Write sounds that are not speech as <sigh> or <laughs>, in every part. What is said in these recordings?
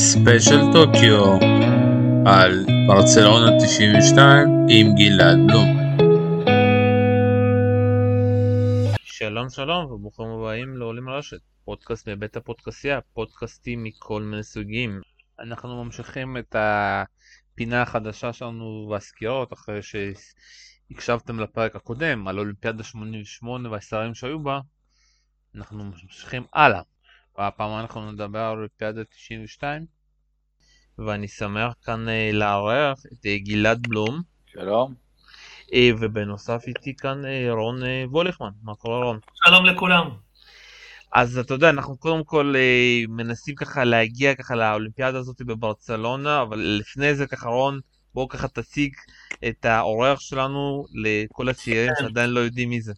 ספיישל טוקיו על ברצלונה 92 עם גלעד בלום. שלום שלום וברוכים הבאים לעולים לרשת, פודקאסט מבית הפודקסייה, פודקאסטים מכל מיני סוגים. אנחנו ממשיכים את הפינה החדשה שלנו והסקירות אחרי שהקשבתם לפרק הקודם על אולימפיאדה 88 והישראלים שהיו בה. אנחנו ממשיכים הלאה. והפעם אנחנו נדבר על אולימפיאדה 92 ואני שמח כאן אה, לארח את אה, גלעד בלום. שלום. אה, ובנוסף איתי כאן רון וולכמן. מה קורה רון? שלום לכולם. אז אתה יודע, אנחנו קודם כל מנסים ככה להגיע ככה לאולימפיאדה הזאת בברצלונה, אבל לפני זה ככה רון, בואו ככה תציג את האורח שלנו לכל הצעירים כן. שעדיין לא יודעים מי זה.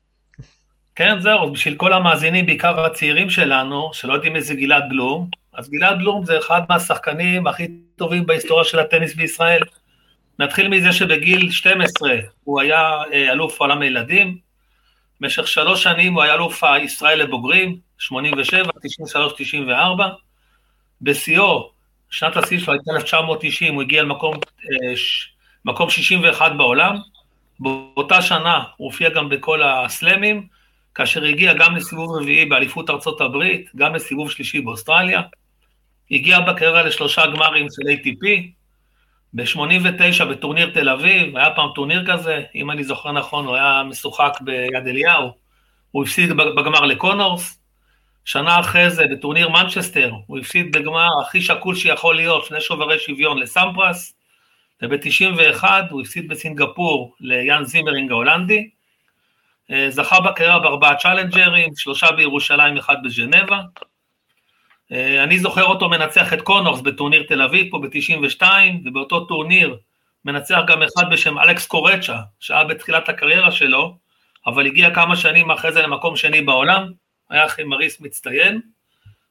כן, זהו, בשביל כל המאזינים, בעיקר הצעירים שלנו, שלא יודעים איזה גלעד בלום, אז גלעד בלום זה אחד מהשחקנים הכי טובים בהיסטוריה של הטניס בישראל. נתחיל מזה שבגיל 12 הוא היה אה, אלוף עולם הילדים, במשך שלוש שנים הוא היה אלוף ישראל לבוגרים, 87, 93, 94. בשיאו, שנת השיא שלו הייתה 1990, הוא הגיע למקום אה, מקום 61 בעולם. באותה שנה הוא הופיע גם בכל הסלמים, כאשר הגיע גם לסיבוב רביעי באליפות ארצות הברית, גם לסיבוב שלישי באוסטרליה. הגיע בקריירה לשלושה גמרים של ATP, ב-89 בטורניר תל אביב, היה פעם טורניר כזה, אם אני זוכר נכון, הוא היה משוחק ביד אליהו, הוא הפסיד בגמר לקונורס, שנה אחרי זה בטורניר מנצ'סטר, הוא הפסיד בגמר הכי שקול שיכול להיות, שני שוברי שוויון לסמפרס, וב-91 הוא הפסיד בסינגפור ליאן סימרינק ההולנדי, זכה בקריירה בארבעה צ'אלנג'רים, שלושה בירושלים, אחד בז'נבה. אה, אני זוכר אותו מנצח את קונורס בטורניר תל אביב פה ב-92, ובאותו טורניר מנצח גם אחד בשם אלכס קורטחה, שהיה בתחילת הקריירה שלו, אבל הגיע כמה שנים אחרי זה למקום שני בעולם, היה חמריסט מצטיין,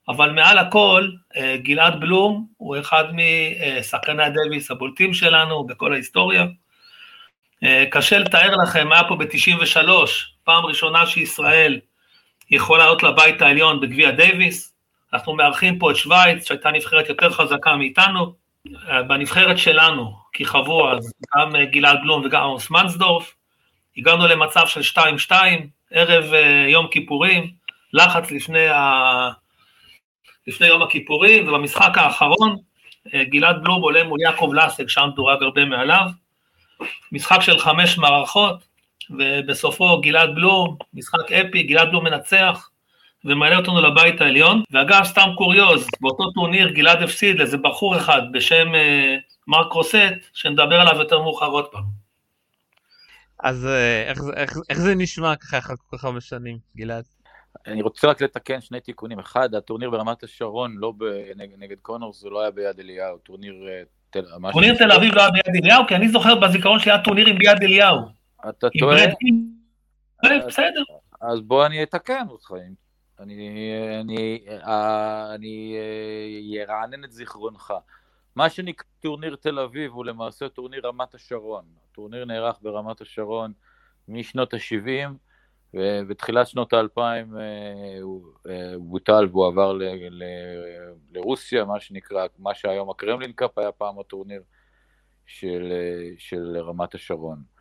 אבל מעל הכל, אה, גלעד בלום הוא אחד משחקני הדוויס הבולטים שלנו בכל ההיסטוריה. אה, קשה לתאר לכם, היה פה ב-93, פעם ראשונה שישראל יכולה לעלות לבית העליון בגביע דייוויס, אנחנו מארחים פה את שווייץ, שהייתה נבחרת יותר חזקה מאיתנו, אה, בנבחרת שלנו, כי חוו אז גם אה, גלעד בלום וגם עמוס מנסדורף, הגענו למצב של 2-2, ערב יום כיפורים, לחץ לפני, ה... לפני יום הכיפורים, ובמשחק האחרון, גלעד בלום עולה מול יעקב לסק, שם דורג הרבה מעליו, משחק של חמש מערכות, ובסופו גלעד בלום, משחק אפי, גלעד בלום מנצח, ומעלה אותנו לבית העליון. ואגב, סתם קוריוז, באותו טורניר גלעד הפסיד לאיזה בחור אחד בשם אה, מרק רוסט, שנדבר עליו יותר מאוחר עוד פעם. אז אה, איך, איך, איך זה נשמע ככה אחרי כל כך הרבה שנים, גלעד? אני רוצה רק לתקן שני תיקונים. אחד, הטורניר ברמת השרון, לא נגד, נגד קונורס, זה לא היה ביד אליהו, טורניר אה, טורניר תל אביב לא היה ביד אליהו, כי אני זוכר בזיכרון שהיה טורנירים ביד אליהו. אתה טועה? בסדר. אז בוא אני אתקן אותך. אני, אני, אני ארענן את זיכרונך. מה שנקרא טורניר תל אביב הוא למעשה טורניר רמת השרון. הטורניר נערך ברמת השרון משנות ה-70, ובתחילת שנות האלפיים אה, הוא אה, בוטל והוא עבר ל, ל, לרוסיה, מה שנקרא, מה שהיום הקרמלין קאפ היה פעם הטורניר של, אה, של רמת השרון.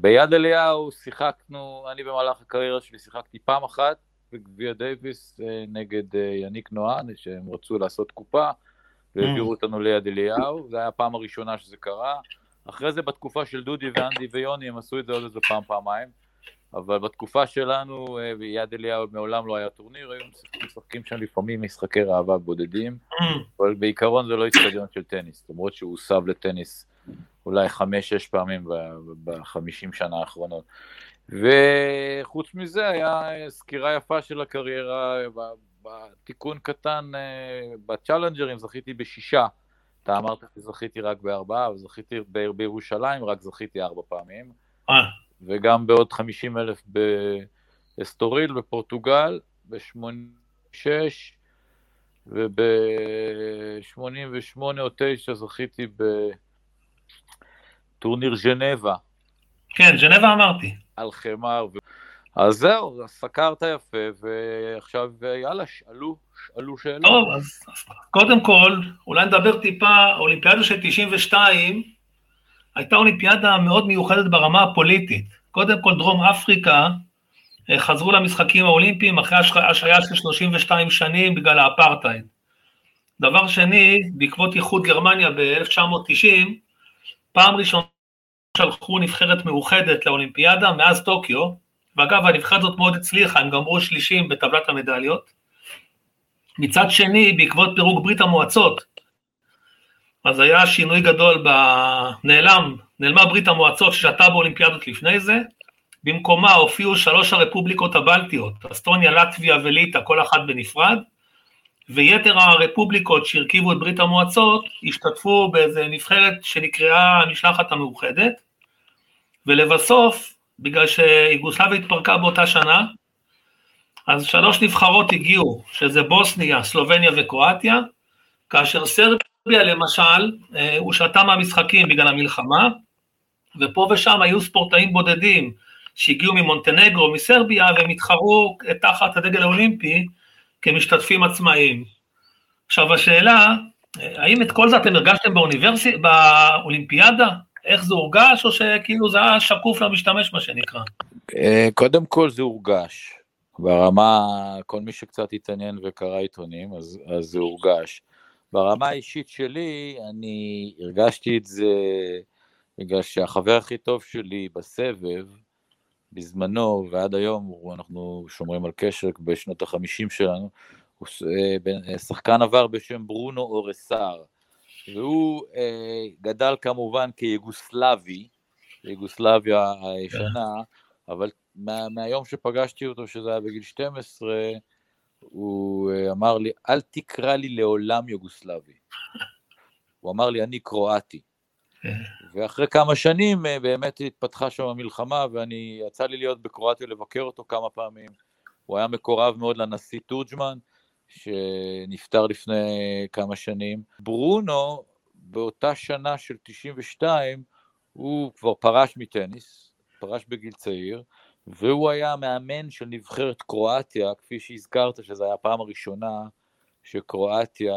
ביד אליהו שיחקנו, אני במהלך הקריירה שלי שיחקתי פעם אחת בגביע דייוויס נגד יאניק נואה, שהם רצו לעשות קופה והעבירו אותנו ליד אליהו, זו הייתה הפעם הראשונה שזה קרה. אחרי זה בתקופה של דודי ואנדי ויוני הם עשו את זה עוד איזה פעם פעמיים. אבל בתקופה שלנו, אה, ביד אליהו מעולם לא היה טורניר, היו משחקים שם לפעמים משחקי ראווה בודדים, אבל בעיקרון זה לא איצטדיון של טניס, למרות שהוא הוסב לטניס אולי חמש-שש פעמים בחמישים שנה האחרונות. וחוץ מזה היה סקירה יפה של הקריירה, בתיקון קטן, אה, בצ'אלנג'רים זכיתי בשישה. אתה אמרת שזכיתי רק בארבעה, אבל זכיתי בירושלים, רק זכיתי ארבע פעמים. וגם בעוד 50 אלף באסטוריל בפורטוגל, ב-86, וב-88 או 9 זכיתי בטורניר ז'נבה. כן, ז'נבה אמרתי. על חמר, אז זהו, סקרת יפה, ועכשיו יאללה, שאלו, שאלו שאלות. טוב, אז, אז קודם כל, אולי נדבר טיפה, אולימפיאדה של 92 הייתה אולימפיאדה מאוד מיוחדת ברמה הפוליטית. קודם כל, דרום אפריקה אה, חזרו למשחקים האולימפיים אחרי השעיה של 32 שנים בגלל האפרטהייד. דבר שני, בעקבות איחוד גרמניה ב-1990, פעם ראשונה שלחו נבחרת מאוחדת לאולימפיאדה מאז טוקיו, ואגב, הנבחרת הזאת מאוד הצליחה, הם גמרו שלישים בטבלת המדליות. מצד שני, בעקבות פירוק ברית המועצות, אז היה שינוי גדול, ב... נעלם, נעלמה ברית המועצות ששתה באולימפיאדות לפני זה, במקומה הופיעו שלוש הרפובליקות הבלטיות, אסטוניה, לטביה וליטא, כל אחת בנפרד, ויתר הרפובליקות שהרכיבו את ברית המועצות השתתפו באיזה נבחרת שנקראה המשלחת המאוחדת, ולבסוף, בגלל שיוגוסלביה התפרקה באותה שנה, אז שלוש נבחרות הגיעו, שזה בוסניה, סלובניה וקרואטיה, כאשר סרביה למשל, אה, הושעתה מהמשחקים בגלל המלחמה, ופה ושם היו ספורטאים בודדים שהגיעו ממונטנגרו, מסרביה, והם התחרו תחת הדגל האולימפי כמשתתפים עצמאיים. עכשיו השאלה, האם את כל זה אתם הרגשתם באוניברסיטה, באולימפיאדה? איך זה הורגש, או שכאילו זה היה שקוף למשתמש, מה שנקרא? אה, קודם כל זה הורגש. ברמה, כל מי שקצת התעניין וקרא עיתונים, אז, אז זה הורגש. ברמה האישית שלי, אני הרגשתי את זה בגלל שהחבר הכי טוב שלי בסבב, בזמנו ועד היום אנחנו שומרים על קשר בשנות החמישים שלנו, הוא אה, שחקן עבר בשם ברונו אורסר, והוא אה, גדל כמובן כיוגוסלבי, יוגוסלביה הישנה, אבל מה, מהיום שפגשתי אותו, שזה היה בגיל 12, הוא אה, אמר לי, אל תקרא לי לעולם יוגוסלבי. <laughs> הוא אמר לי, אני קרואטי. כן. ואחרי כמה שנים אה, באמת התפתחה שם המלחמה, ואני, יצא לי להיות בקרואטיה לבקר אותו כמה פעמים. הוא היה מקורב מאוד לנשיא תורג'מן, שנפטר לפני כמה שנים. ברונו, באותה שנה של 92, הוא כבר פרש מטניס, פרש בגיל צעיר, והוא היה המאמן של נבחרת קרואטיה, כפי שהזכרת, שזו הייתה הפעם הראשונה שקרואטיה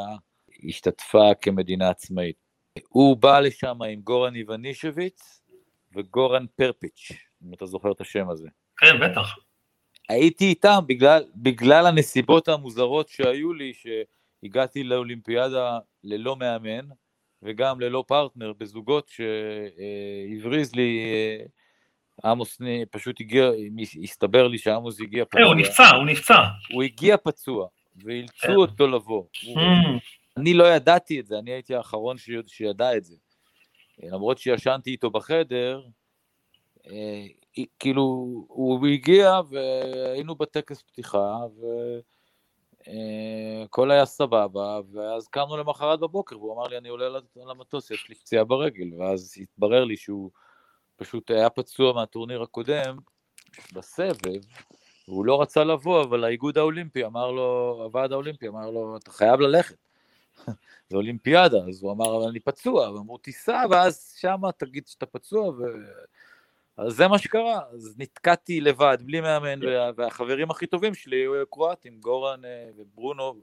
השתתפה כמדינה עצמאית. הוא בא לשם עם גורן איוונישביץ וגורן פרפיץ', אם אתה זוכר את השם הזה. כן, בטח. הייתי איתם בגלל, בגלל הנסיבות המוזרות שהיו לי, שהגעתי לאולימפיאדה ללא מאמן וגם ללא פרטנר בזוגות שהבריז לי אה, עמוס פשוט הגיע, הסתבר לי שעמוס הגיע פצוע. הוא נפצע, הוא נפצע. הוא הגיע פצוע, ואילצו כן. אותו לבוא. אני לא ידעתי את זה, אני הייתי האחרון שידע את זה. למרות שישנתי איתו בחדר, אה, כאילו, הוא הגיע והיינו בטקס פתיחה, והכל אה, היה סבבה, ואז קמנו למחרת בבוקר, והוא אמר לי, אני עולה למטוס, יש לי פציעה ברגל, ואז התברר לי שהוא פשוט היה פצוע מהטורניר הקודם, בסבב, והוא לא רצה לבוא, אבל האיגוד האולימפי אמר לו, הוועד האולימפי אמר לו, אתה חייב ללכת. <laughs> זה אולימפיאדה, אז הוא אמר, אבל אני פצוע, ואמרו, תיסע, ואז שמה תגיד שאתה פצוע, ו... אז זה מה שקרה, אז נתקעתי לבד, בלי מאמן, והחברים הכי טובים שלי היו קרואטים, גורן אה, וברונו,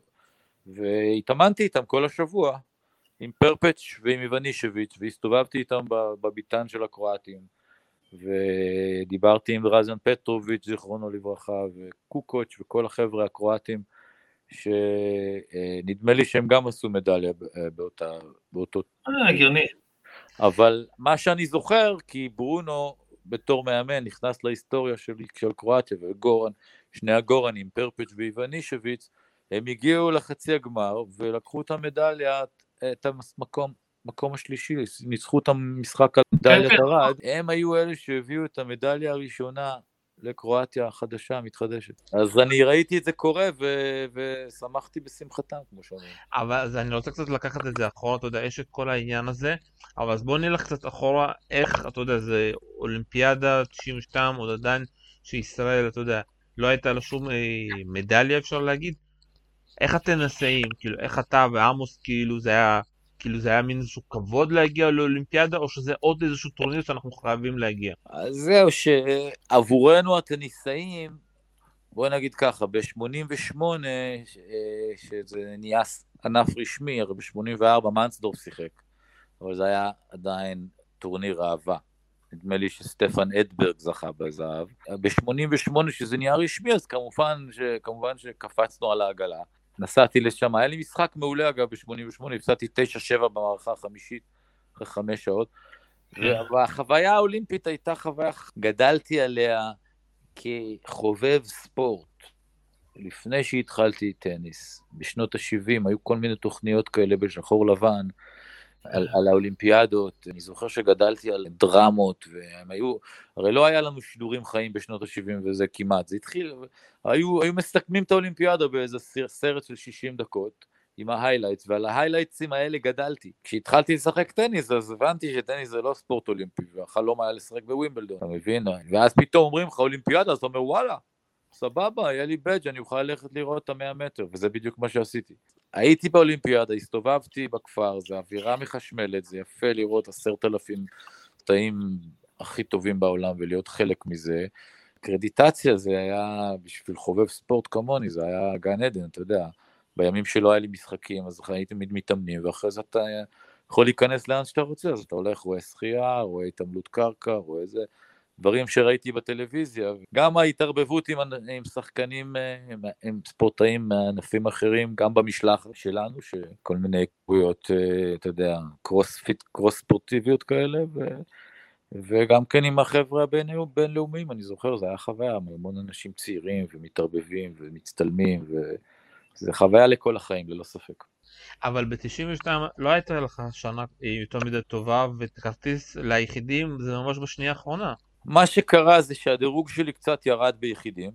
והתאמנתי איתם כל השבוע, עם פרפץ' ועם איוונישביץ', והסתובבתי איתם בביתן של הקרואטים, ודיברתי עם רזן פטרוביץ', זיכרונו לברכה, וקוקוץ' וכל החבר'ה הקרואטים, שנדמה לי שהם גם עשו מדליה אה, באותה, באותו... אה, הגיוני. אבל מה שאני זוכר, כי ברונו בתור מאמן נכנס להיסטוריה של, של קרואטיה וגורן, שני הגורנים, פרפץ' ואיוונישוויץ, הם הגיעו לחצי הגמר ולקחו את המדליה, את המקום, מקום השלישי, ניצחו את המשחק על מדליית כן, ארד, כן. הם היו אלה שהביאו את המדליה הראשונה לקרואטיה החדשה, המתחדשת. אז אני ראיתי את זה קורה ו- ושמחתי בשמחתם, כמו שאומרים. אבל אז אני רוצה קצת לקחת את זה אחורה, אתה יודע, יש את כל העניין הזה, אבל אז בוא נלך קצת אחורה, איך, אתה יודע, זה אולימפיאדה 92, עוד עדיין שישראל, אתה יודע, לא הייתה לה שום אה, מדליה, אפשר להגיד. איך אתם נסעים, כאילו, איך אתה ועמוס, כאילו, זה היה כאילו זה היה מין איזשהו כבוד להגיע לאולימפיאדה, או שזה עוד איזשהו טורניר שאנחנו חייבים להגיע? אז זהו, שעבורנו הטניסאים, בוא נגיד ככה, ב-88, שזה נהיה ענף רשמי, הרי ב-84 מנסדורף שיחק, אבל זה היה עדיין טורניר אהבה. נדמה לי שסטפן אדברג זכה בזהב. ב-88 שזה נהיה רשמי, אז כמובן, ש... כמובן שקפצנו על העגלה. נסעתי לשם, היה לי משחק מעולה אגב ב-88, הפסדתי 9-7 במערכה החמישית, אחרי חמש שעות. והחוויה האולימפית הייתה חוויה, גדלתי עליה כחובב ספורט. לפני שהתחלתי טניס, בשנות ה-70, היו כל מיני תוכניות כאלה בשחור לבן, על, על האולימפיאדות, אני זוכר שגדלתי על דרמות, והם היו, הרי לא היה לנו שידורים חיים בשנות ה-70 וזה כמעט, זה התחיל, היו, היו מסכמים את האולימפיאדה באיזה סרט של 60 דקות, עם ה highlights, ועל ההיילייטסים האלה גדלתי. כשהתחלתי לשחק טניס, אז הבנתי שטניס זה לא ספורט אולימפי, והחלום היה לשחק בווימבלדון, אתה מבין? ואז פתאום אומרים לך אולימפיאדה, אז אתה אומר וואלה, סבבה, היה לי badge אני אוכל ללכת לראות את המאה מטר, וזה בדיוק מה שעשיתי. הייתי באולימפיאדה, הסתובבתי בכפר, זה אווירה מחשמלת, זה יפה לראות עשרת אלפים אתלטים הכי טובים בעולם ולהיות חלק מזה. אקרדיטציה זה היה, בשביל חובב ספורט כמוני, זה היה גן עדן, אתה יודע. בימים שלא היה לי משחקים, אז הייתי תמיד מתאמנים, ואחרי זה אתה יכול להיכנס לאן שאתה רוצה, אז אתה הולך, רואה שחייה, רואה התעמלות קרקע, רואה זה. דברים שראיתי בטלוויזיה, גם ההתערבבות עם, עם שחקנים, עם, עם ספורטאים מענפים אחרים, גם במשלחת שלנו, שכל מיני היכרויות, אה, אתה יודע, cross fit, cross ספורטיביות כאלה, ו, וגם כן עם החבר'ה הבינלאומיים, אני זוכר, זה היה חוויה, המון אנשים צעירים ומתערבבים ומצטלמים, וזה חוויה לכל החיים, ללא ספק. אבל ב-92 לא הייתה לך שנה יותר מדי טובה, וכרטיס ליחידים זה ממש בשנייה האחרונה. מה שקרה זה שהדירוג שלי קצת ירד ביחידים,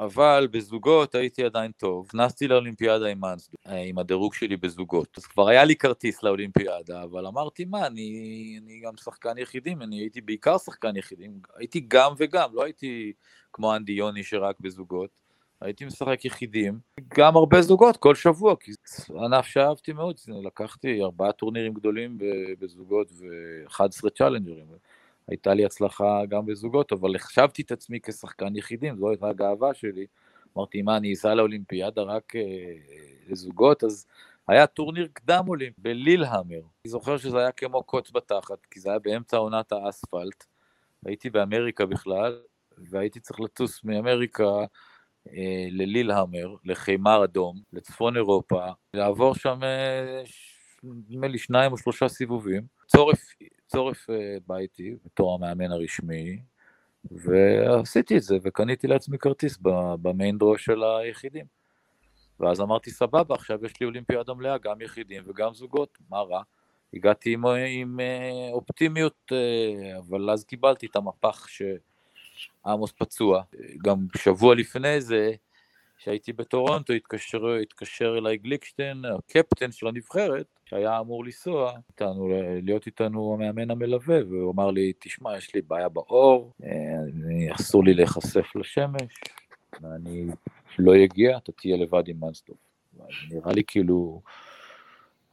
אבל בזוגות הייתי עדיין טוב. נכנסתי לאולימפיאדה עם עם הדירוג שלי בזוגות. אז כבר היה לי כרטיס לאולימפיאדה, אבל אמרתי, מה, אני, אני גם שחקן יחידים, אני הייתי בעיקר שחקן יחידים. הייתי גם וגם, לא הייתי כמו אנדי ויוני שרק בזוגות. הייתי משחק יחידים, גם הרבה זוגות כל שבוע, כי זה ענף שאהבתי מאוד, לקחתי ארבעה טורנירים גדולים בזוגות ו-11 צ'אלנג'רים. הייתה לי הצלחה גם בזוגות, אבל החשבתי את עצמי כשחקן יחידים, זו הייתה הגאווה שלי. אמרתי, מה, אני אסע לאולימפיאדה רק אה, לזוגות? אז היה טורניר קדם אולימפי בלילהמר. אני זוכר שזה היה כמו קוץ בתחת, כי זה היה באמצע עונת האספלט. הייתי באמריקה בכלל, והייתי צריך לטוס מאמריקה אה, ללילהמר, לחימר אדום, לצפון אירופה, לעבור שם, אה, נדמה לי, שניים או שלושה סיבובים. צורף צורף אה, בא איתי בתור המאמן הרשמי, ועשיתי את זה, וקניתי לעצמי כרטיס במיין דרו של היחידים. ואז אמרתי, סבבה, עכשיו יש לי אולימפיאדה מלאה, גם יחידים וגם זוגות, מה רע? הגעתי עם, עם אה, אופטימיות, אה, אבל אז קיבלתי את המפח שעמוס פצוע. גם שבוע לפני זה, כשהייתי בטורונטו, התקשר, התקשר אליי גליקשטיין, הקפטן של הנבחרת, שהיה אמור לנסוע איתנו, להיות איתנו המאמן המלווה, והוא אמר לי, תשמע, יש לי בעיה בעור, אה, אסור לי להיחשף לשמש, ואני לא אגיע, אתה תהיה לבד עם מנסטוף. נראה לי כאילו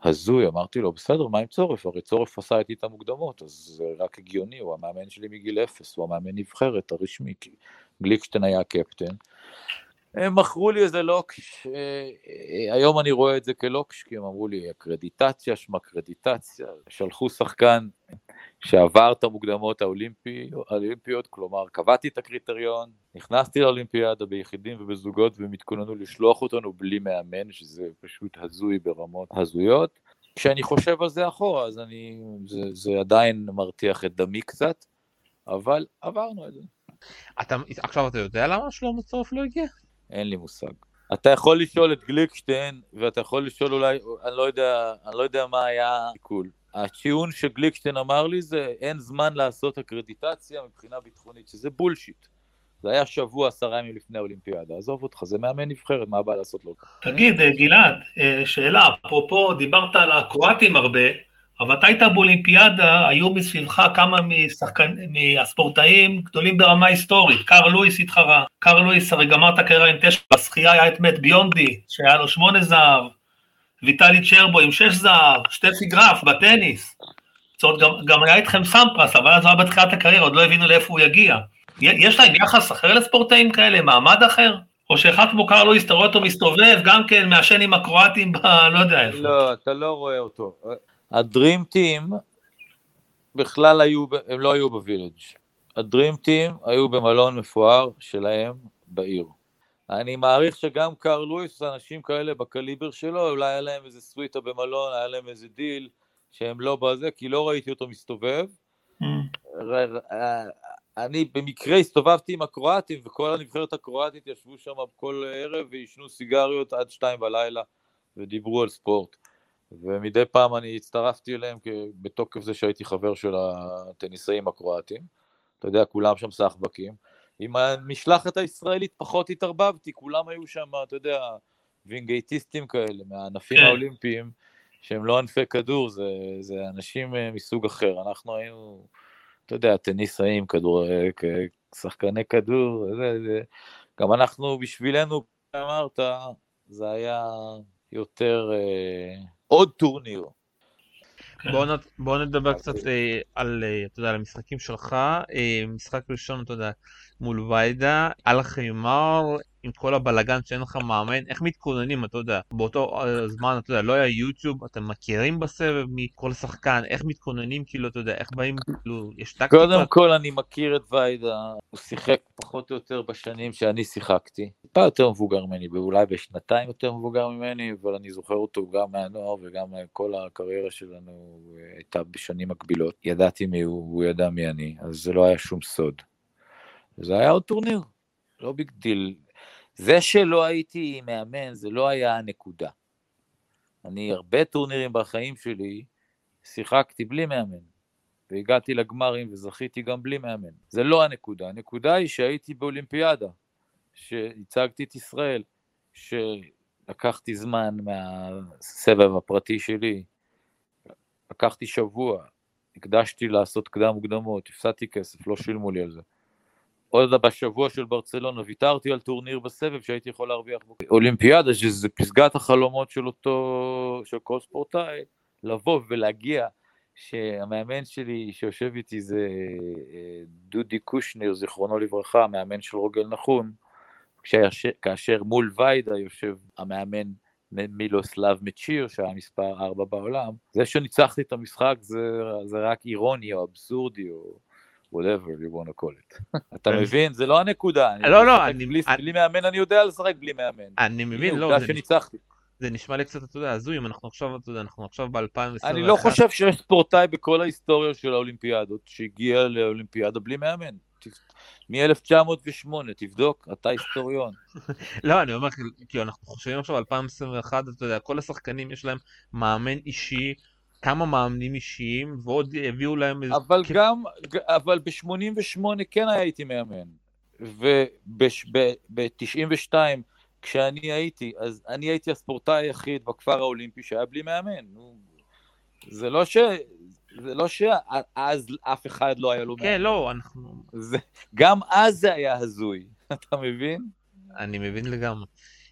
הזוי, אמרתי לו, בסדר, מה עם צורף? הרי צורף עשה איתי את המוקדמות, אז זה רק הגיוני, הוא המאמן שלי מגיל אפס, הוא המאמן נבחרת הרשמי, כי גליקשטיין היה הקפטן. הם מכרו לי איזה לוקש, אה, היום אני רואה את זה כלוקש, כי הם אמרו לי, אקרדיטציה, שמה קרדיטציה, שלחו שחקן שעבר את המוקדמות האולימפיות, כלומר, קבעתי את הקריטריון, נכנסתי לאולימפיאדה ביחידים ובזוגות, והם התכוננו לשלוח אותנו בלי מאמן, שזה פשוט הזוי ברמות הזויות. כשאני חושב על זה אחורה, אז אני, זה, זה עדיין מרתיח את דמי קצת, אבל עברנו את זה. אתה, עכשיו אתה יודע למה שלמה צורף לא הגיע? אין לי מושג. אתה יכול לשאול את גליקשטיין, ואתה יכול לשאול אולי, אני לא יודע, אני לא יודע מה היה השיקול. הטיעון שגליקשטיין אמר לי זה אין זמן לעשות אקרדיטציה מבחינה ביטחונית, שזה בולשיט. זה היה שבוע, עשרה ימים לפני האולימפיאדה, עזוב אותך, זה מאמן נבחרת, מה הבא לעשות לו? תגיד, גלעד, אה, שאלה, אפרופו, דיברת על הקרואטים הרבה, אבל אתה היית באולימפיאדה, היו מסביבך כמה משחקן, מהספורטאים גדולים ברמה היסטורית. קאר לואיס התחרה, קאר לואיס הרי גמר את הקריירה עם תשע, בשחייה היה את מת ביונדי, שהיה לו שמונה זהב, ויטלי צ'רבו עם שש זהב, שטפי גרף בטניס. זאת אומרת, גם, גם היה איתכם סמפרס, אבל אז הוא היה בתחילת הקריירה, עוד לא הבינו לאיפה הוא יגיע. יש להם יחס אחר לספורטאים כאלה, מעמד אחר? או שאחד כמו קרלו אתה רואה אותו מסתובב, גם כן מעשן עם הקרואטים ב... לא יודע איפה. לא, אתה לא רואה אותו. ה Dream Team בכלל היו, הם לא היו ב village. ה Dream Team היו במלון מפואר שלהם בעיר. אני מעריך שגם קרל לואיס, אנשים כאלה בקליבר שלו, אולי היה להם איזה סוויטה במלון, היה להם איזה דיל שהם לא בזה, כי לא ראיתי אותו מסתובב. Mm. אני במקרה הסתובבתי עם הקרואטים, וכל הנבחרת הקרואטית ישבו שם כל ערב ועישנו סיגריות עד שתיים בלילה ודיברו על ספורט. ומדי פעם אני הצטרפתי אליהם בתוקף זה שהייתי חבר של הטניסאים הקרואטים. אתה יודע, כולם שם סחבקים. עם המשלחת הישראלית פחות התערבבתי, כולם היו שם, אתה יודע, וינגייטיסטים כאלה, מהענפים כן. האולימפיים, שהם לא ענפי כדור, זה, זה אנשים אה, מסוג אחר. אנחנו היינו, אתה יודע, טניסאים, כדור, אה, שחקני כדור, זה, זה, גם אנחנו, בשבילנו, אמרת, זה היה יותר אה, עוד טורניר. בוא, נ, בוא נדבר קצת אה, על, אה, אתה יודע, על המשחקים שלך. אה, משחק ראשון, אתה יודע, מול ויידה, על החיימר, עם כל הבלגן שאין לך מאמן, איך מתכוננים, אתה יודע, באותו אה, זמן, אתה יודע, לא היה יוטיוב, אתם מכירים בסבב מכל שחקן, איך מתכוננים, כאילו, אתה יודע, איך באים, כאילו, יש טקטיקה? קודם כל, אני מכיר את ויידה, הוא שיחק פחות או יותר בשנים שאני שיחקתי, טיפה יותר מבוגר ממני, ואולי בשנתיים יותר מבוגר ממני, אבל אני זוכר אותו גם מהנוער וגם כל הקריירה שלנו הייתה בשנים מקבילות. ידעתי מי הוא, הוא ידע מי אני, אז זה לא היה שום סוד. זה היה עוד טורניר, לא big deal. זה שלא הייתי מאמן, זה לא היה הנקודה. אני הרבה טורנירים בחיים שלי שיחקתי בלי מאמן, והגעתי לגמרים וזכיתי גם בלי מאמן. זה לא הנקודה, הנקודה היא שהייתי באולימפיאדה, שהצגתי את ישראל, שלקחתי זמן מהסבב הפרטי שלי, לקחתי שבוע, הקדשתי לעשות קדם מוקדמות, הפסדתי כסף, לא שילמו לי על זה. עוד בשבוע של ברצלונה ויתרתי על טורניר בסבב שהייתי יכול להרוויח בו. אולימפיאדה, שזה פסגת החלומות של אותו, של כל ספורטאי, לבוא ולהגיע, שהמאמן שלי שיושב איתי זה אה, דודי קושניר, זיכרונו לברכה, המאמן של רוגל נחום, כאשר, כאשר מול ויידה יושב המאמן מילוסלב מצ'יר, שהיה מספר 4 בעולם, זה שניצחתי את המשחק זה, זה רק אירוני או אבסורדי או... whatever you want to call it. אתה כן. מבין? זה לא הנקודה. לא, לא, אני... בלי מאמן אני יודע לשחק בלי מאמן. אני מבין, לא. עובדה שניצחתי. זה נשמע לי קצת, אתה יודע, הזוי, אם אנחנו עכשיו, אתה יודע, אנחנו עכשיו ב-2021. אני לא חושב שיש ספורטאי בכל ההיסטוריה של האולימפיאדות שהגיע לאולימפיאדה בלי מאמן. מ-1908, תבדוק, אתה היסטוריון. <laughs> לא, אני אומר, כאילו, אנחנו חושבים עכשיו על 2021, אתה יודע, כל השחקנים יש להם מאמן אישי, כמה מאמנים אישיים, ועוד הביאו להם... אבל כ... גם, אבל ב-88 כן הייתי מאמן. וב-92, כשאני הייתי, אז אני הייתי הספורטאי היחיד בכפר האולימפי שהיה בלי מאמן. זה לא ש... זה לא שאז אף אחד לא היה לו כן, מאמן. כן, לא, אנחנו... זה... גם אז זה היה הזוי, <laughs> אתה מבין? אני מבין לגמרי.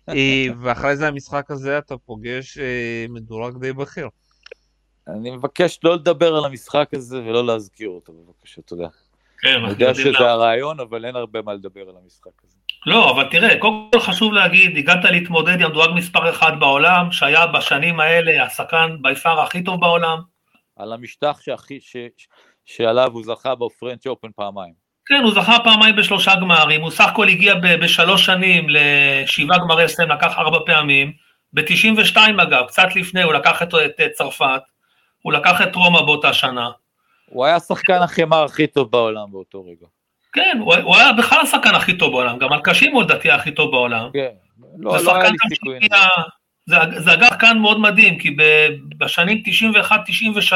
אה, ואחרי זה המשחק הזה אתה פוגש אה, מדורג די בכיר. אני מבקש לא לדבר על המשחק הזה ולא להזכיר אותו, בבקשה, תודה. כן, אני יודע שזה לה... הרעיון, אבל אין הרבה מה לדבר על המשחק הזה. לא, אבל תראה, קודם כל חשוב להגיד, הגעת להתמודד עם דואג מספר אחד בעולם, שהיה בשנים האלה השחקן ביפר הכי טוב בעולם. על המשטח שהכי, ש, שעליו הוא זכה בפרנץ' אופן פעמיים. כן, הוא זכה פעמיים בשלושה גמרים, הוא סך הכל הגיע ב- בשלוש שנים לשבעה גמרי סלם, לקח ארבע פעמים, ב-92 אגב, קצת לפני, הוא לקח את, את צרפת, הוא לקח את רומא באותה שנה. הוא היה השחקן החמר הכי טוב בעולם באותו רגע. כן, הוא, הוא היה בכלל השחקן הכי טוב בעולם, גם על קשים הוא לדעתי הכי טוב בעולם. כן, לא, לא היה לי סיכוי. זה, זה אגב כאן מאוד מדהים, כי בשנים 91-93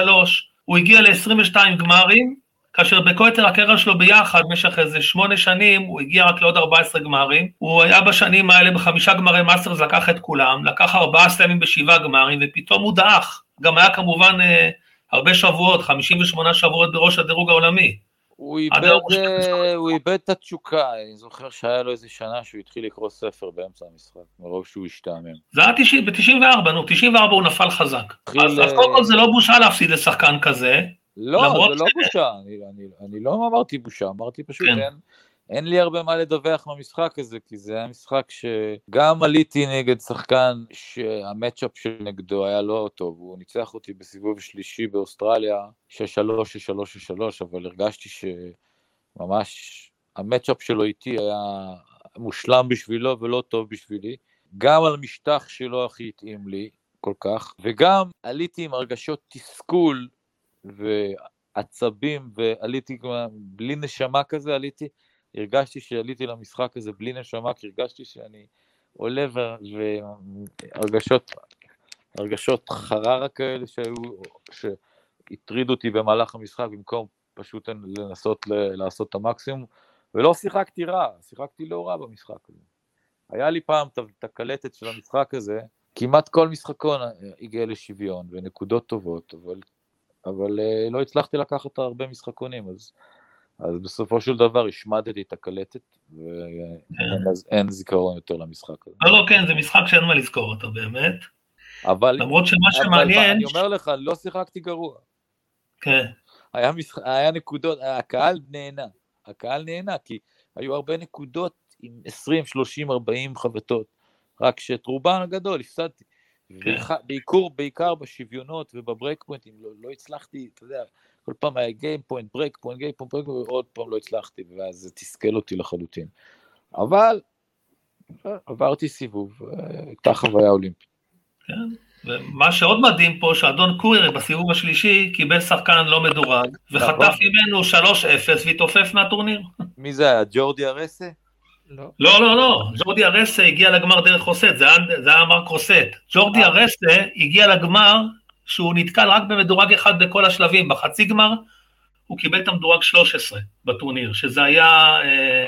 הוא הגיע ל-22 גמרים, כאשר יתר הקריירה שלו ביחד, במשך איזה שמונה שנים, הוא הגיע רק לעוד 14 גמרים. הוא היה בשנים האלה בחמישה גמרי מאסטרס, לקח את כולם, לקח ארבעה סלמים בשבעה גמרים, ופתאום הוא דעך. גם היה כמובן אה, הרבה שבועות, 58 שבועות בראש הדירוג העולמי. הוא איבד, הוא אה, הוא איבד את התשוקה, אני זוכר שהיה לו איזה שנה שהוא התחיל לקרוא ספר באמצע המשחק, מרוב שהוא השתעמם. זה היה 90 ב-94, נו, 94 הוא נפל חזק. אז אה, קודם כל זה לא בושה להפסיד לשחקן כזה. לא, זה לא בושה, אני, אני, אני לא אמרתי בושה, אמרתי פשוט כן. אין, לי הרבה מה לדווח מהמשחק הזה, כי זה היה משחק שגם עליתי נגד שחקן שהמצ'אפ שנגדו היה לא טוב, הוא ניצח אותי בסיבוב שלישי באוסטרליה, 6-3, 6-3, 6-3, אבל הרגשתי שממש המצ'אפ שלו איתי היה מושלם בשבילו ולא טוב בשבילי. גם על משטח שלא הכי התאים לי כל כך, וגם עליתי עם הרגשות תסכול ועצבים, ועליתי בלי נשמה כזה, עליתי, הרגשתי שעליתי למשחק הזה בלי נשמה, כי הרגשתי שאני עולה ו- והרגשות, הרגשות חררה כאלה שהיו, שהטרידו אותי במהלך המשחק, במקום פשוט לנסות ל- לעשות את המקסימום, ולא שיחקתי רע, שיחקתי לא רע במשחק הזה. היה לי פעם את- הקלטת של המשחק הזה, כמעט כל משחקון הגיע לשוויון ונקודות טובות, אבל, אבל אה, לא הצלחתי לקחת הרבה משחקונים, אז, אז בסופו של דבר השמדתי את הקלטת, ואין אין זיכרון יותר למשחק הזה. לא, לא, כן, זה משחק שאין מה לזכור אותו באמת. אבל, למרות שמה שמעניין, אני אומר לך, לא שיחקתי גרוע. כן, היה, משח... היה נקודות, הקהל נהנה, הקהל נהנה, כי היו הרבה נקודות עם 20, 30, 40 חבטות, רק שאת רובן הגדול הפסדתי. כן. בעיקר, בעיקר בשוויונות וב break פוינטים, לא, לא הצלחתי, אתה יודע, כל פעם היה game point, break point, game point, break ועוד פעם לא הצלחתי, ואז זה תסכל אותי לחלוטין. אבל עברתי סיבוב, אה, הייתה חוויה אולימפית. כן. ומה שעוד מדהים פה, שאדון קורייר בסיבוב השלישי קיבל שחקן לא מדורג, וחטף נכון. ממנו 3-0 והתעופף מהטורניר. <laughs> מי זה היה? ג'ורדי ארסה? לא. לא, לא, לא, ג'ורדי ארסה הגיע לגמר דרך רוסט, זה היה, מרק רוסט. ג'ורדי אה. ארסה הגיע לגמר שהוא נתקל רק במדורג אחד בכל השלבים, בחצי גמר הוא קיבל את המדורג 13 בטורניר, שזה היה אה,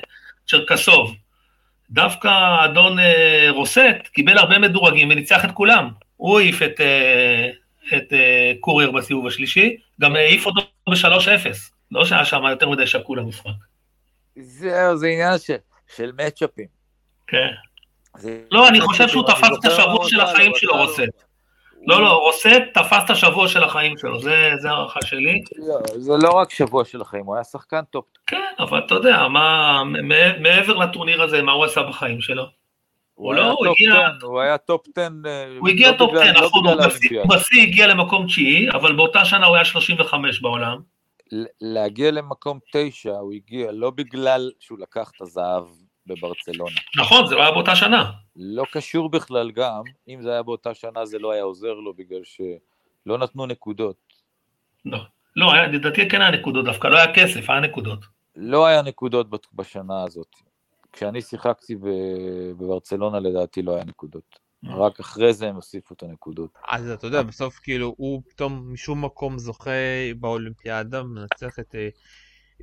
צ'רקסוב. דווקא אדון אה, רוסט קיבל הרבה מדורגים וניצח את כולם. הוא העיף את, אה, את אה, קורייר בסיבוב השלישי, גם העיף אותו ב-3-0. לא שהיה שם יותר מדי שקול המשחק. זהו, זה עניין של, של מצ'אפים. כן. זה- לא, אני חושב שהוא תפס את השבוע של עשה החיים לו, שלו. רוסט. לא, לא, רוסה תפס את השבוע של החיים שלו, זה, הערכה שלי. לא, זה לא רק שבוע של החיים, הוא היה שחקן top. כן, אבל אתה יודע, מה, מעבר לטורניר הזה, מה הוא עשה בחיים שלו? הוא לא, הוא הגיע- 10, הוא היה top 10. אה, הוא הגיע לא top בגלל- 10, לא נכון, הוא בשיא- הגיע למקום תשיעי, אבל באותה שנה הוא היה 35 בעולם. להגיע למקום 9, הוא הגיע לא בגלל שהוא לקח את הזהב בברצלונה. נכון, זה לא היה באותה שנה. לא קשור בכלל גם, אם זה היה באותה שנה זה לא היה עוזר לו בגלל שלא נתנו נקודות. לא, לא, לדעתי כן היה נקודות דווקא, לא היה כסף, היה נקודות. לא היה נקודות בשנה הזאת. כשאני שיחקתי בברצלונה לדעתי לא היה נקודות. רק אחרי זה הם הוסיפו את הנקודות. אז אתה יודע, בסוף כאילו הוא פתאום משום מקום זוכה באולימפיאדה, מנצח את אה, אה,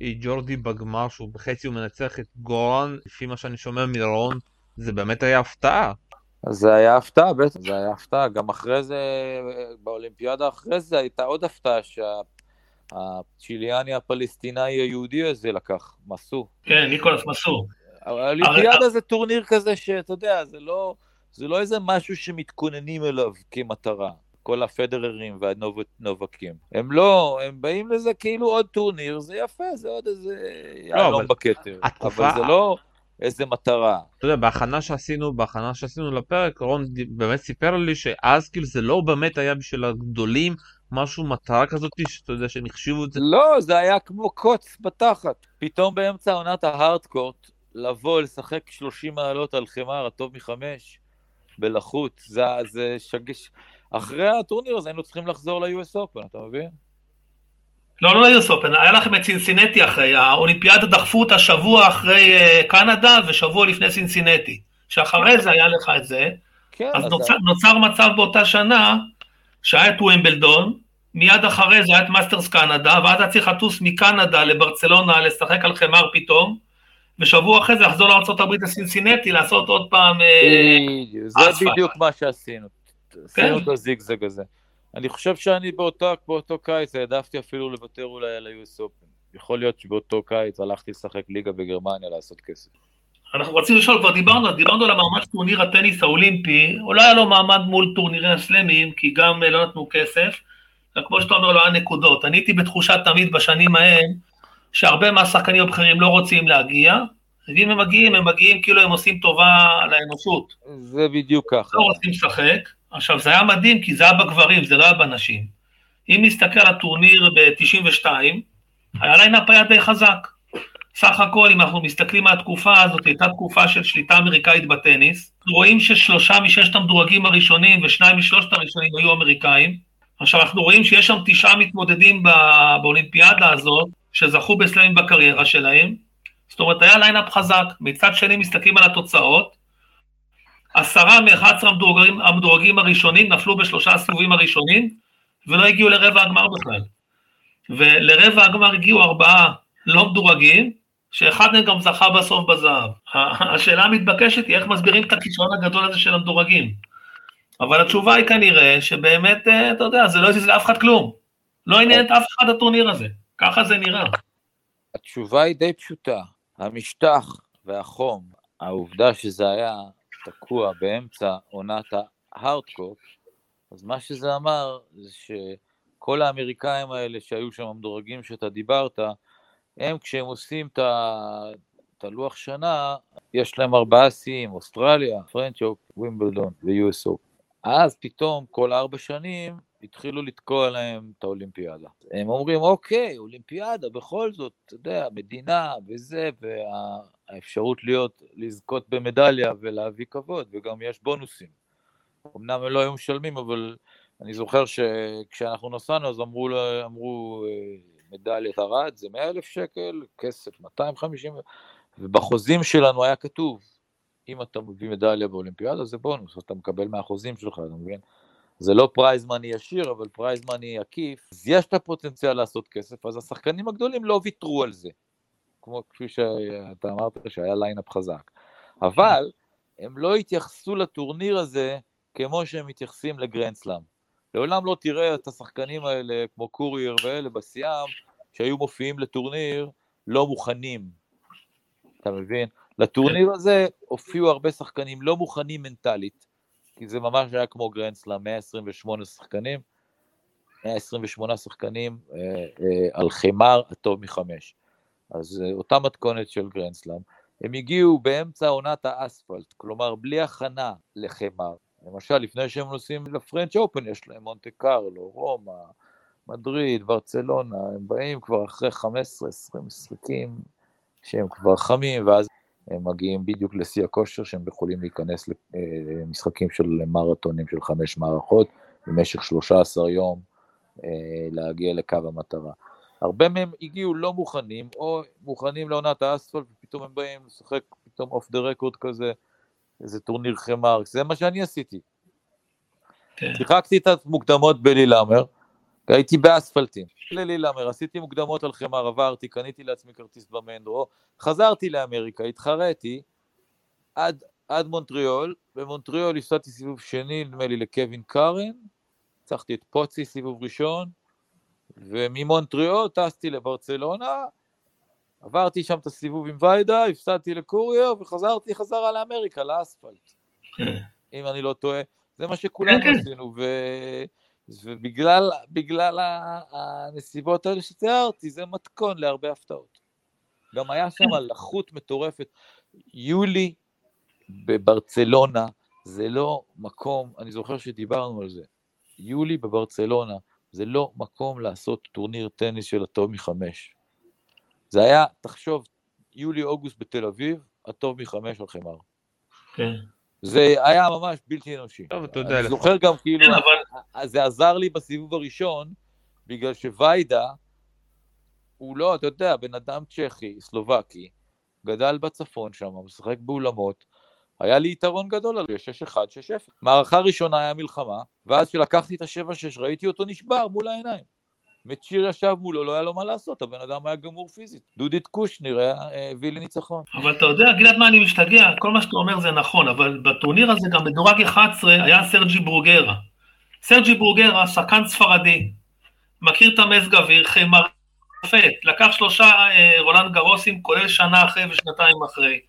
ג'ורדי בגמר, שהוא בחצי הוא מנצח את גורן, לפי מה שאני שומע מרון, זה באמת היה הפתעה. זה היה הפתעה, בטח, זה היה הפתעה. גם אחרי זה, באולימפיאדה אחרי זה הייתה עוד הפתעה שהצ'יליאני הפלסטינאי היהודי הזה לקח, מסו. כן, ניקולס מאסו. האולימפיאדה זה טורניר כזה שאתה יודע, זה לא, זה לא איזה משהו שמתכוננים אליו כמטרה. כל הפדררים והנובקים. הם לא, הם באים לזה כאילו עוד טורניר, זה יפה, זה עוד איזה יהלום אבל בכתר. התקופה- אבל זה לא איזה מטרה. אתה יודע, בהכנה שעשינו, בהכנה שעשינו לפרק, רון באמת סיפר לי שאז כאילו זה לא באמת היה בשביל הגדולים, משהו מטרה כזאת, שאתה יודע שהם החשיבו את זה. לא, זה היה כמו קוץ בתחת. פתאום באמצע עונת ההארדקורט, לבוא, לשחק 30 מעלות על חמר, הטוב מחמש, בלחות, זה, זה שגש... אחרי הטורניר הזה היינו צריכים לחזור ל-US Open, אתה מבין? לא, לא ל US Open, היה לכם את צינסינטי אחרי, האולימפיאדה דחפו אותה שבוע אחרי אה, קנדה ושבוע לפני צינסינטי. שאחרי זה היה לך את זה, כן, אז אז נוצר, נוצר מצב באותה שנה שהיה את ווימבלדון, מיד אחרי זה היה את מאסטרס קנדה, ואז היה צריך לטוס מקנדה לברצלונה לשחק על חמר פתאום, ושבוע אחרי זה לחזור לארה"ב לסינסינטי, לעשות עוד פעם... אה, בדיוק, זה. בדיוק מה שעשינו. עשינו כן. את הזיגזג הזה. אני חושב שאני באותו, באותו קיץ העדפתי אפילו לוותר אולי על ה-US Open. יכול להיות שבאותו קיץ הלכתי לשחק ליגה בגרמניה לעשות כסף. אנחנו רוצים לשאול, כבר דיברנו, דיברנו על המעמד טורניר הטניס האולימפי, אולי היה לו מעמד מול טורנירי הסלמים, כי גם לא נתנו כסף, וכמו שאתה אומר, לא היה נקודות. אני הייתי בתחושה תמיד בשנים ההם, שהרבה מהשחקנים הבכירים לא רוצים להגיע, ואם הם מגיעים, הם מגיעים כאילו הם עושים טובה לאנושות. זה בדיוק ככה. לא רוצים לשחק. עכשיו, זה היה מדהים, כי זה היה בגברים, זה לא היה בנשים. אם נסתכל על הטורניר ב-92, היה lineup היה די חזק. סך הכל, אם אנחנו מסתכלים על התקופה הזאת, הייתה תקופה של שליטה אמריקאית בטניס. רואים ששלושה מששת המדורגים הראשונים ושניים משלושת הראשונים היו אמריקאים. עכשיו, אנחנו רואים שיש שם תשעה מתמודדים בא... באולימפיאדה הזאת, שזכו בסלמים בקריירה שלהם. זאת אומרת, היה lineup חזק. מצד שני, מסתכלים על התוצאות. עשרה מ-11 המדורגים, המדורגים הראשונים נפלו בשלושה הסיבובים הראשונים, ולא הגיעו לרבע הגמר בכלל. ולרבע הגמר הגיעו ארבעה לא מדורגים, שאחד מהם גם זכה בסוף בזהב. <laughs> השאלה המתבקשת היא איך מסבירים את הכישלון הגדול הזה של המדורגים. אבל התשובה היא כנראה שבאמת, אה, אתה יודע, זה לא הזיז לאף אחד כלום. לא עניין את אף אחד הטורניר הזה, ככה זה נראה. התשובה היא די פשוטה. המשטח והחום, העובדה שזה היה תקוע באמצע עונת ההארדקוק, אז מה שזה אמר זה שכל האמריקאים האלה שהיו שם המדורגים שאתה דיברת, הם כשהם עושים את הלוח שנה, יש להם ארבעה שיאים, אוסטרליה, פרנצ'וק, ווימבלדון ו-USO. אז פתאום כל ארבע שנים התחילו לתקוע להם את האולימפיאדה. הם אומרים, אוקיי, אולימפיאדה, בכל זאת, אתה יודע, מדינה וזה, והאפשרות להיות, לזכות במדליה ולהביא כבוד, וגם יש בונוסים. אמנם הם לא היו משלמים, אבל אני זוכר שכשאנחנו נסענו, אז אמרו, אמרו מדליית ארד זה 100 אלף שקל, כסף 250, ובחוזים שלנו היה כתוב, אם אתה מביא מדליה באולימפיאדה זה בונוס, אתה מקבל מהחוזים שלך, אתה מבין? זה לא prize money ישיר, אבל prize money עקיף, אז יש את הפוטנציאל לעשות כסף, אז השחקנים הגדולים לא ויתרו על זה, כמו כפי שאתה אמרת שהיה lineup חזק. אבל הם לא התייחסו לטורניר הזה כמו שהם מתייחסים לגרנד סלאם. לעולם לא תראה את השחקנים האלה, כמו קורייר ואלה בשיאם, שהיו מופיעים לטורניר לא מוכנים, אתה מבין? לטורניר הזה הופיעו הרבה שחקנים לא מוכנים מנטלית, כי זה ממש היה כמו גרנדסלאם, 128 שחקנים, 128 שחקנים אה, אה, על חמר הטוב מחמש. אז אה, אותה מתכונת של גרנדסלאם. הם הגיעו באמצע עונת האספלט, כלומר בלי הכנה לחמר. למשל, לפני שהם נוסעים לפרנץ' אופן, יש להם מונטה קרלו, רומא, מדריד, ברצלונה, הם באים כבר אחרי 15-20 משחקים שהם כבר חמים, ואז הם מגיעים בדיוק לשיא הכושר שהם יכולים להיכנס למשחקים של מרתונים של חמש מערכות במשך 13 יום אה, להגיע לקו המטרה. הרבה מהם הגיעו לא מוכנים, או מוכנים לעונת האספלט, ופתאום הם באים לשחק פתאום off the record כזה, איזה טורניר חמר, זה מה שאני עשיתי. כן. שיחקתי את המוקדמות בלילאמר, הייתי באספלטים. ללילאמר, עשיתי מוקדמות על חמר, עברתי, קניתי לעצמי כרטיס במנדרו, חזרתי לאמריקה, התחרתי עד, עד מונטריאול, במונטריאול הפסדתי סיבוב שני, נדמה לי, לקווין קארן, ניצחתי את פוצי סיבוב ראשון, וממונטריאול טסתי לברצלונה, עברתי שם את הסיבוב עם ויידה, הפסדתי לקורייר, וחזרתי חזרה לאמריקה, לאספלט. כן. אם אני לא טועה. זה מה שכולנו כן, כן. עשינו, ו... ובגלל הנסיבות האלה שתיארתי, זה מתכון להרבה הפתעות. גם היה שם לחות מטורפת. יולי בברצלונה זה לא מקום, אני זוכר שדיברנו על זה, יולי בברצלונה זה לא מקום לעשות טורניר טניס של הטוב מחמש. זה היה, תחשוב, יולי-אוגוסט בתל אביב, הטוב מחמש על חמר. כן. זה היה ממש בלתי אנושי. טוב, אתה יודע. אני זוכר גם כאילו, כן, אבל... זה עזר לי בסיבוב הראשון, בגלל שוויידה, הוא לא, אתה יודע, בן אדם צ'כי, סלובקי, גדל בצפון שם, משחק באולמות, היה לי יתרון גדול על 6-1, 6-0. מערכה ראשונה היה מלחמה, ואז כשלקחתי את ה-7-6 ראיתי אותו נשבר מול העיניים. מצ'יר ישב מולו, לא היה לו מה לעשות, הבן אדם היה גמור פיזית. דודית קושניר אה, הביא לניצחון. אבל אתה יודע, גלעד, מה אני משתגע? כל מה שאתה אומר זה נכון, אבל בטורניר הזה גם בדורג 11 היה סרג'י ברוגרה. סרג'י ברוגרה, שחקן ספרדי, מכיר את המזג אוויר, חמר מופת, לקח שלושה אה, רולנד גרוסים, כולל שנה אחרי ושנתיים אחרי.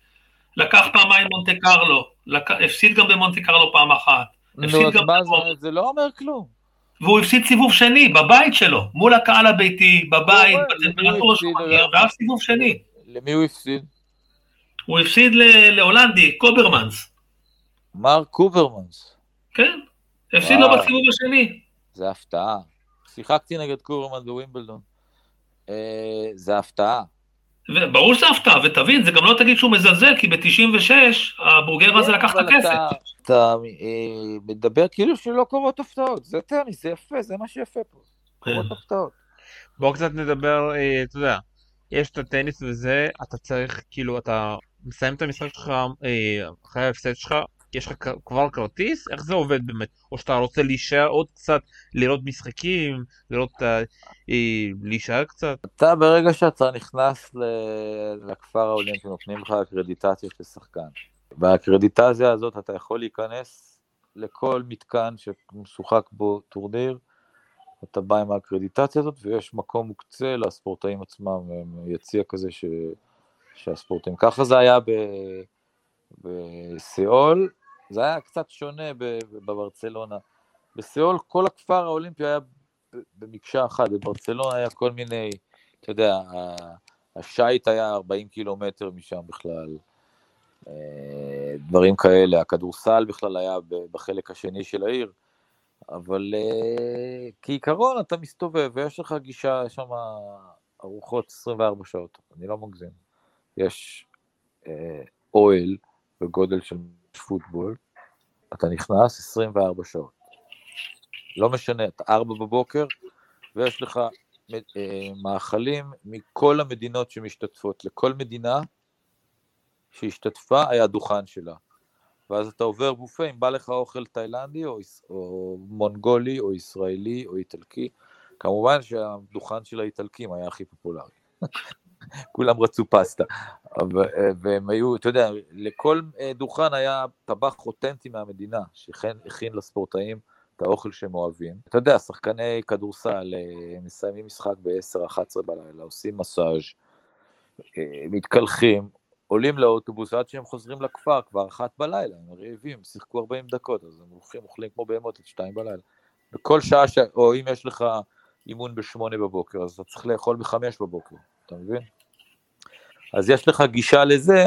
לקח פעמיים מונטה קרלו, לק... הפסיד גם במונטה קרלו פעם אחת. נו, אז מה. זה, זה לא אומר כלום. והוא הפסיד סיבוב שני, בבית שלו, מול הקהל הביתי, בבית, בטמפרטורה שהוא ואף סיבוב שני. למי הוא הפסיד? הוא הפסיד להולנדי, קוברמנס, מרק קוברמנס. כן? הפסיד לו. בסיבוב השני. זה הפתעה. שיחקתי נגד קוברמן בווימבלדון. אה, זה הפתעה. וברור שזה הפתעה, ותבין, זה גם לא תגיד שהוא מזלזל, כי ב-96 הבורגר הזה כן, לקח את הכסף. אתה- אתה אה, מדבר כאילו שלא קורות הפתעות. זה טניס, זה יפה, זה מה שיפה פה. כן. קורות הפתעות. בואו קצת נדבר, אה, אתה יודע, יש את הטניס וזה, אתה צריך, כאילו, אתה מסיים את המשחק שלך אה, אחרי ההפסד שלך, יש לך כבר כרטיס? איך זה עובד באמת? או שאתה רוצה להישאר עוד קצת, לראות משחקים, לראות, אה, אה, להישאר קצת? אתה ברגע שאתה נכנס לכפר האולימפי נותנים לך אקרדיטציה של שחקן. באקרדיטציה הזאת אתה יכול להיכנס לכל מתקן שמשוחק בו טורניר, אתה בא עם האקרדיטציה הזאת ויש מקום מוקצה לספורטאים עצמם, יציע כזה ש... שהספורטאים, ככה זה היה ב... בסיאול, זה היה קצת שונה. בברצלונה. בסיאול כל הכפר האולימפי היה במקשה אחת, בברצלונה היה כל מיני, אתה יודע, השייט היה 40 קילומטר משם בכלל, אה, דברים כאלה, הכדורסל בכלל היה בחלק השני של העיר, אבל אה, כעיקרון אתה מסתובב ויש לך גישה, יש שם ארוחות 24 שעות, אני לא מגזים. יש אה, אוהל בגודל של פוטבול, אתה נכנס 24 שעות. לא משנה, אתה ארבע בבוקר, ויש לך אה, מאכלים מכל המדינות שמשתתפות. לכל מדינה שהשתתפה היה דוכן שלה. ואז אתה עובר בופה, אם בא לך אוכל תאילנדי, או, או מונגולי, או ישראלי, או איטלקי. כמובן שהדוכן של האיטלקים היה הכי פופולרי. <laughs> כולם רצו פסטה. אה, והם היו, אתה יודע, לכל אה, דוכן היה טבח אותנטי מהמדינה, שהכין לספורטאים את האוכל שהם אוהבים. אתה יודע, שחקני כדורסל אה, מסיימים משחק ב-10-11 בלילה, עושים מסאז', מתקלחים, עולים לאוטובוס עד שהם חוזרים לכפר כבר אחת בלילה, הם רעבים, שיחקו 40 דקות, אז הם הולכים, אוכלים כמו בהמות עד שתיים בלילה. בכל שעה, ש... או אם יש לך אימון בשמונה בבוקר, אז אתה צריך לאכול בחמש בבוקר, אתה מבין? אז יש לך גישה לזה,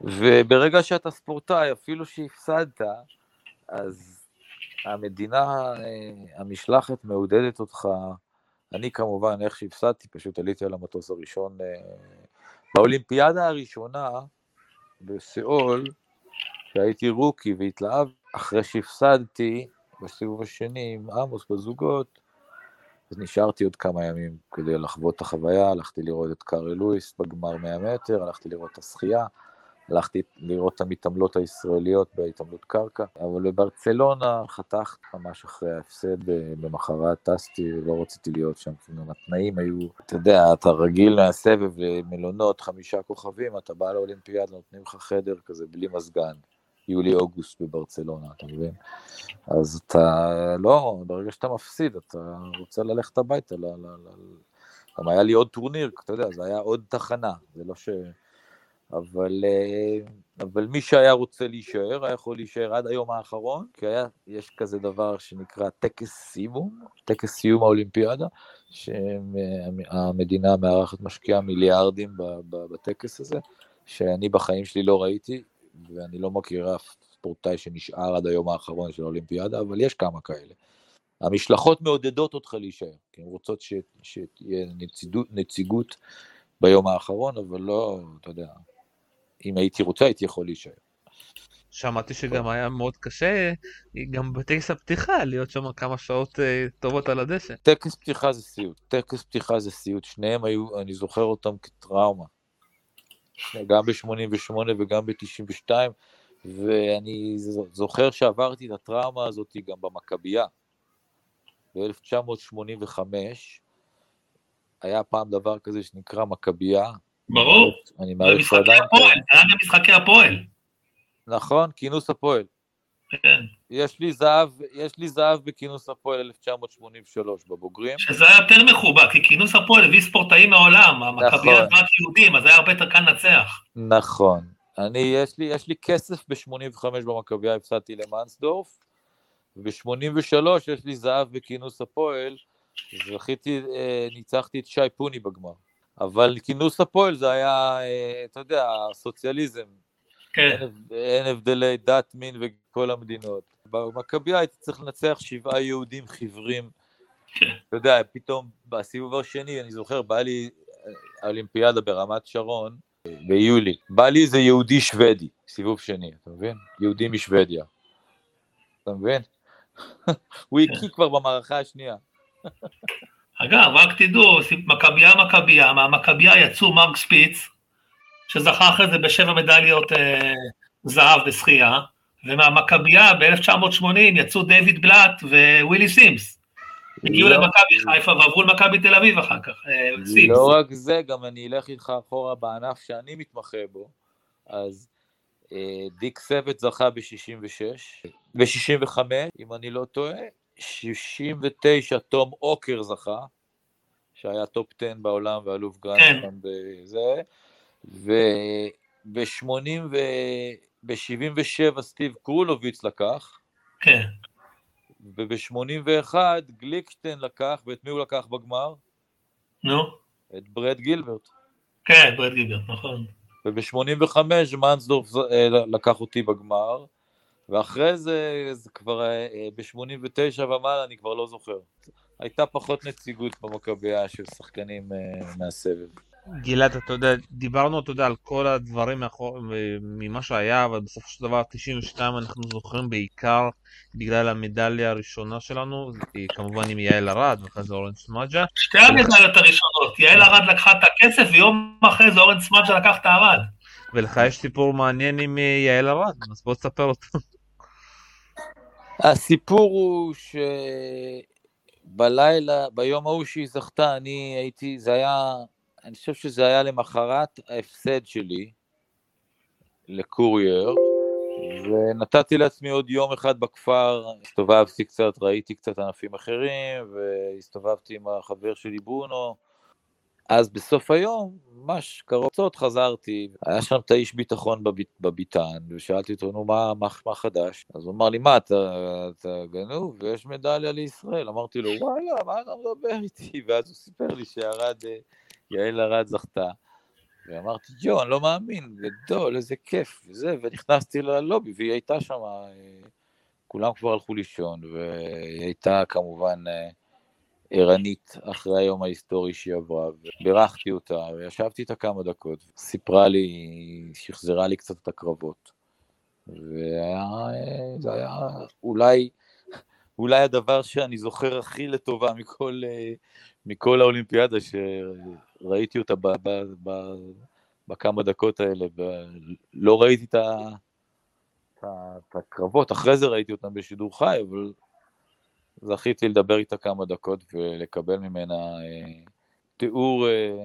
וברגע שאתה ספורטאי, אפילו שהפסדת, אז המדינה, אה, המשלחת מעודדת אותך. אני כמובן, איך שהפסדתי, פשוט עליתי על המטוס הראשון. אה, באולימפיאדה הראשונה, בסיאול, שהייתי רוקי והתלהב, אחרי שהפסדתי בסיבוב השני עם עמוס בזוגות, אז נשארתי עוד כמה ימים כדי לחוות את החוויה, הלכתי לראות את קארל לואיס בגמר 100 מטר, הלכתי לראות את השחייה, הלכתי לראות את המתעמלות הישראליות בהתעמלות קרקע, אבל בברצלונה חתכתי ממש אחרי ההפסד, במחרת טסתי, לא רציתי להיות שם, כאילו התנאים היו, אתה יודע, אתה רגיל מהסבב למלונות, חמישה כוכבים, אתה בא לאולימפיאד, נותנים לך חדר כזה בלי מזגן, יולי-אוגוסט בברצלונה, אתה מבין? אז אתה, לא, ברגע שאתה מפסיד, אתה רוצה ללכת הביתה, ל, ל, ל, גם היה לי עוד טורניר, אתה יודע, זה היה עוד תחנה, זה לא ש... אבל, אה, אבל מי שהיה רוצה להישאר, היה יכול להישאר עד היום האחרון, כי היה, יש כזה דבר שנקרא טקס סיום, טקס סיום האולימפיאדה, שהמדינה מארחת משקיעה מיליארדים בטקס הזה, שאני בחיים שלי לא ראיתי, ואני לא מכיר אף ספורטאי שנשאר עד היום האחרון של האולימפיאדה, אבל יש כמה כאלה. המשלחות מעודדות אותך להישאר, כי הן רוצות ש- שתהיה נציגות, נציגות ביום האחרון, אבל לא, אתה יודע, אם הייתי רוצה הייתי יכול להישאר. שמעתי שגם היה מאוד קשה, גם בטקס הפתיחה, להיות שם כמה שעות אה, טובות על הדשא. טקס פתיחה זה סיוט, טקס פתיחה זה סיוט, שניהם היו, אני זוכר אותם כטראומה. גם ב-88 וגם ב-92, ואני זוכר שעברתי את הטראומה הזאת גם במכבייה. ב-1985 היה פעם דבר כזה שנקרא מכבייה. ברור, אני מעריך במשחקי שעדיין... הפועל, זה היה במשחקי הפועל. נכון, כינוס הפועל. כן. יש לי זהב, יש לי זהב בכינוס הפועל 1983 בבוגרים. שזה היה יותר מחובק, כי כינוס הפועל הביא ספורטאים מעולם, המכבייה נכון. רק יהודים, אז היה הרבה יותר קל לנצח. נכון. אני, יש לי, יש לי כסף ב-85 במכבייה, הפסדתי למאנסדורף, וב-83 יש לי זהב בכינוס הפועל, זכיתי, אה, ניצחתי את שי פוני בגמר. אבל כינוס הפועל זה היה, אה, אתה יודע, סוציאליזם, כן, אין, הבד- אין הבדלי דת, מין וכל המדינות. במכבייה הייתי צריך לנצח שבעה יהודים חיוורים. אתה יודע, פתאום בסיבוב השני, אני זוכר, בא לי אה, אולימפיאדה ברמת שרון, ביולי. בא לי איזה יהודי שוודי, סיבוב שני, אתה מבין? יהודי משוודיה. אתה מבין? <laughs> הוא הקיא כבר במערכה השנייה. <laughs> אגב, רק תדעו, מכבייה מכבייה, מהמכבייה יצאו מרק ספיץ, שזכה אחרי זה בשבע מדליות אה, זהב בשחייה, ומהמכבייה ב-1980 יצאו דיוויד בלאט ווילי סימס. הגיעו לא- למכבי חיפה ועברו למכבי תל אביב אחר כך, אה, סימס. לא רק זה, גם אני אלך איתך אחורה בענף שאני מתמחה בו, אז אה, דיק סבט זכה ב-66, ב-65, אם אני לא טועה, 69 תום אוקר זכה, שהיה top 10 בעולם ואלוף גרנדסלאם בזה, וב-80 ו... ב-77 סטיב קרולוביץ לקח, כן, וב-81 גליקשטיין לקח, ואת מי הוא לקח בגמר? נו, את ברד גילברט. כן, ברד גיבר, נכון. וב-85 מנסדורף אה, לקח אותי בגמר, ואחרי זה, זה כבר ב-89 ומעלה, אני כבר לא זוכר. הייתה פחות נציגות במכבייה של שחקנים אה, מהסבב. גלעד, אתה יודע, דיברנו, אתה יודע, על כל הדברים מאחור, ממה שהיה, אבל בסופו של דבר 92 אנחנו זוכרים בעיקר בגלל המדליה הראשונה שלנו, היא כמובן עם יעל ארד, ואחרי זה אורן סמג'ה. שתי המדליות הראשונות, יעל ארד לקחה את הכסף, ויום אחרי זה אורן סמאג'ה לקח את הארד. ולך יש סיפור מעניין עם אה, יעל ארד, אז בוא תספר אותו. הסיפור הוא שבלילה, ביום ההוא שהיא זכתה, אני הייתי, זה היה, אני חושב שזה היה למחרת ההפסד שלי לקורייר, ונתתי לעצמי עוד יום אחד בכפר, הסתובבתי קצת, ראיתי קצת ענפים אחרים, והסתובבתי עם החבר שלי ברונו. אז בסוף היום, ממש קרוב קצות חזרתי, היה שם את האיש ביטחון בביט, בביתן, ושאלתי אותו, נו, מה, מה, מה חדש? אז הוא אמר לי, מה, אתה, אתה גנוב ויש מדליה לישראל? אמרתי לו, וואלה, מה אתה מדבר איתי? ואז הוא סיפר לי שירד, אה, יעל ארד זכתה. ואמרתי, יו, אני לא מאמין, גדול, איזה כיף, וזה, ונכנסתי ללובי, והיא הייתה שם, אה, כולם כבר הלכו לישון, והיא הייתה כמובן אה, ערנית אחרי היום ההיסטורי שהיא עברה, ובירכתי אותה, וישבתי איתה כמה דקות, סיפרה לי, שחזרה לי קצת את הקרבות. וזה היה אולי, אולי הדבר שאני זוכר הכי לטובה מכל, אה, מכל האולימפיאדה, שראיתי אותה בכמה דקות האלה, ולא ראיתי את, הקרבות, אחרי זה ראיתי אותם בשידור חי, אבל זכיתי לדבר איתה כמה דקות ולקבל ממנה אה, תיאור, אה,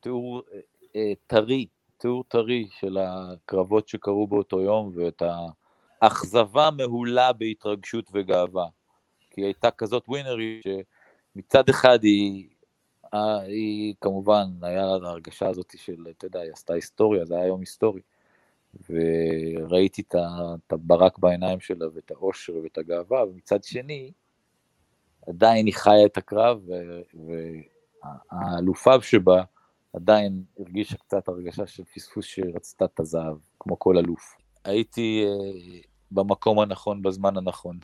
תיאור אה, אה, טרי, תיאור טרי של הקרבות שקרו באותו יום ואת האכזבה מהולה בהתרגשות וגאווה. כי היא הייתה כזאת ווינרית שמצד אחד היא, אה, היא כמובן, היה לה הרגשה הזאת של, אתה יודע, היא עשתה היסטוריה, זה היה יום היסטורי. וראיתי את הברק בעיניים שלה ואת האושר ואת הגאווה, ומצד שני, עדיין היא חיה את הקרב, והאלופה שבה עדיין הרגישה קצת הרגשה של פספוס שרצתה את הזהב, כמו כל אלוף. הייתי אה, במקום הנכון בזמן הנכון.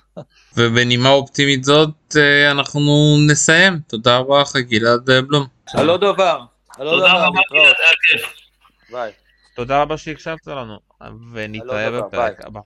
ובנימה אופטימית זאת אה, אנחנו נסיים. תודה רבה לך גלעד אה, בלום. על לא דבר, תודה רבה. היה כיף. ביי. תודה רבה שהקשבת לנו, ונתראה בפרק הבא.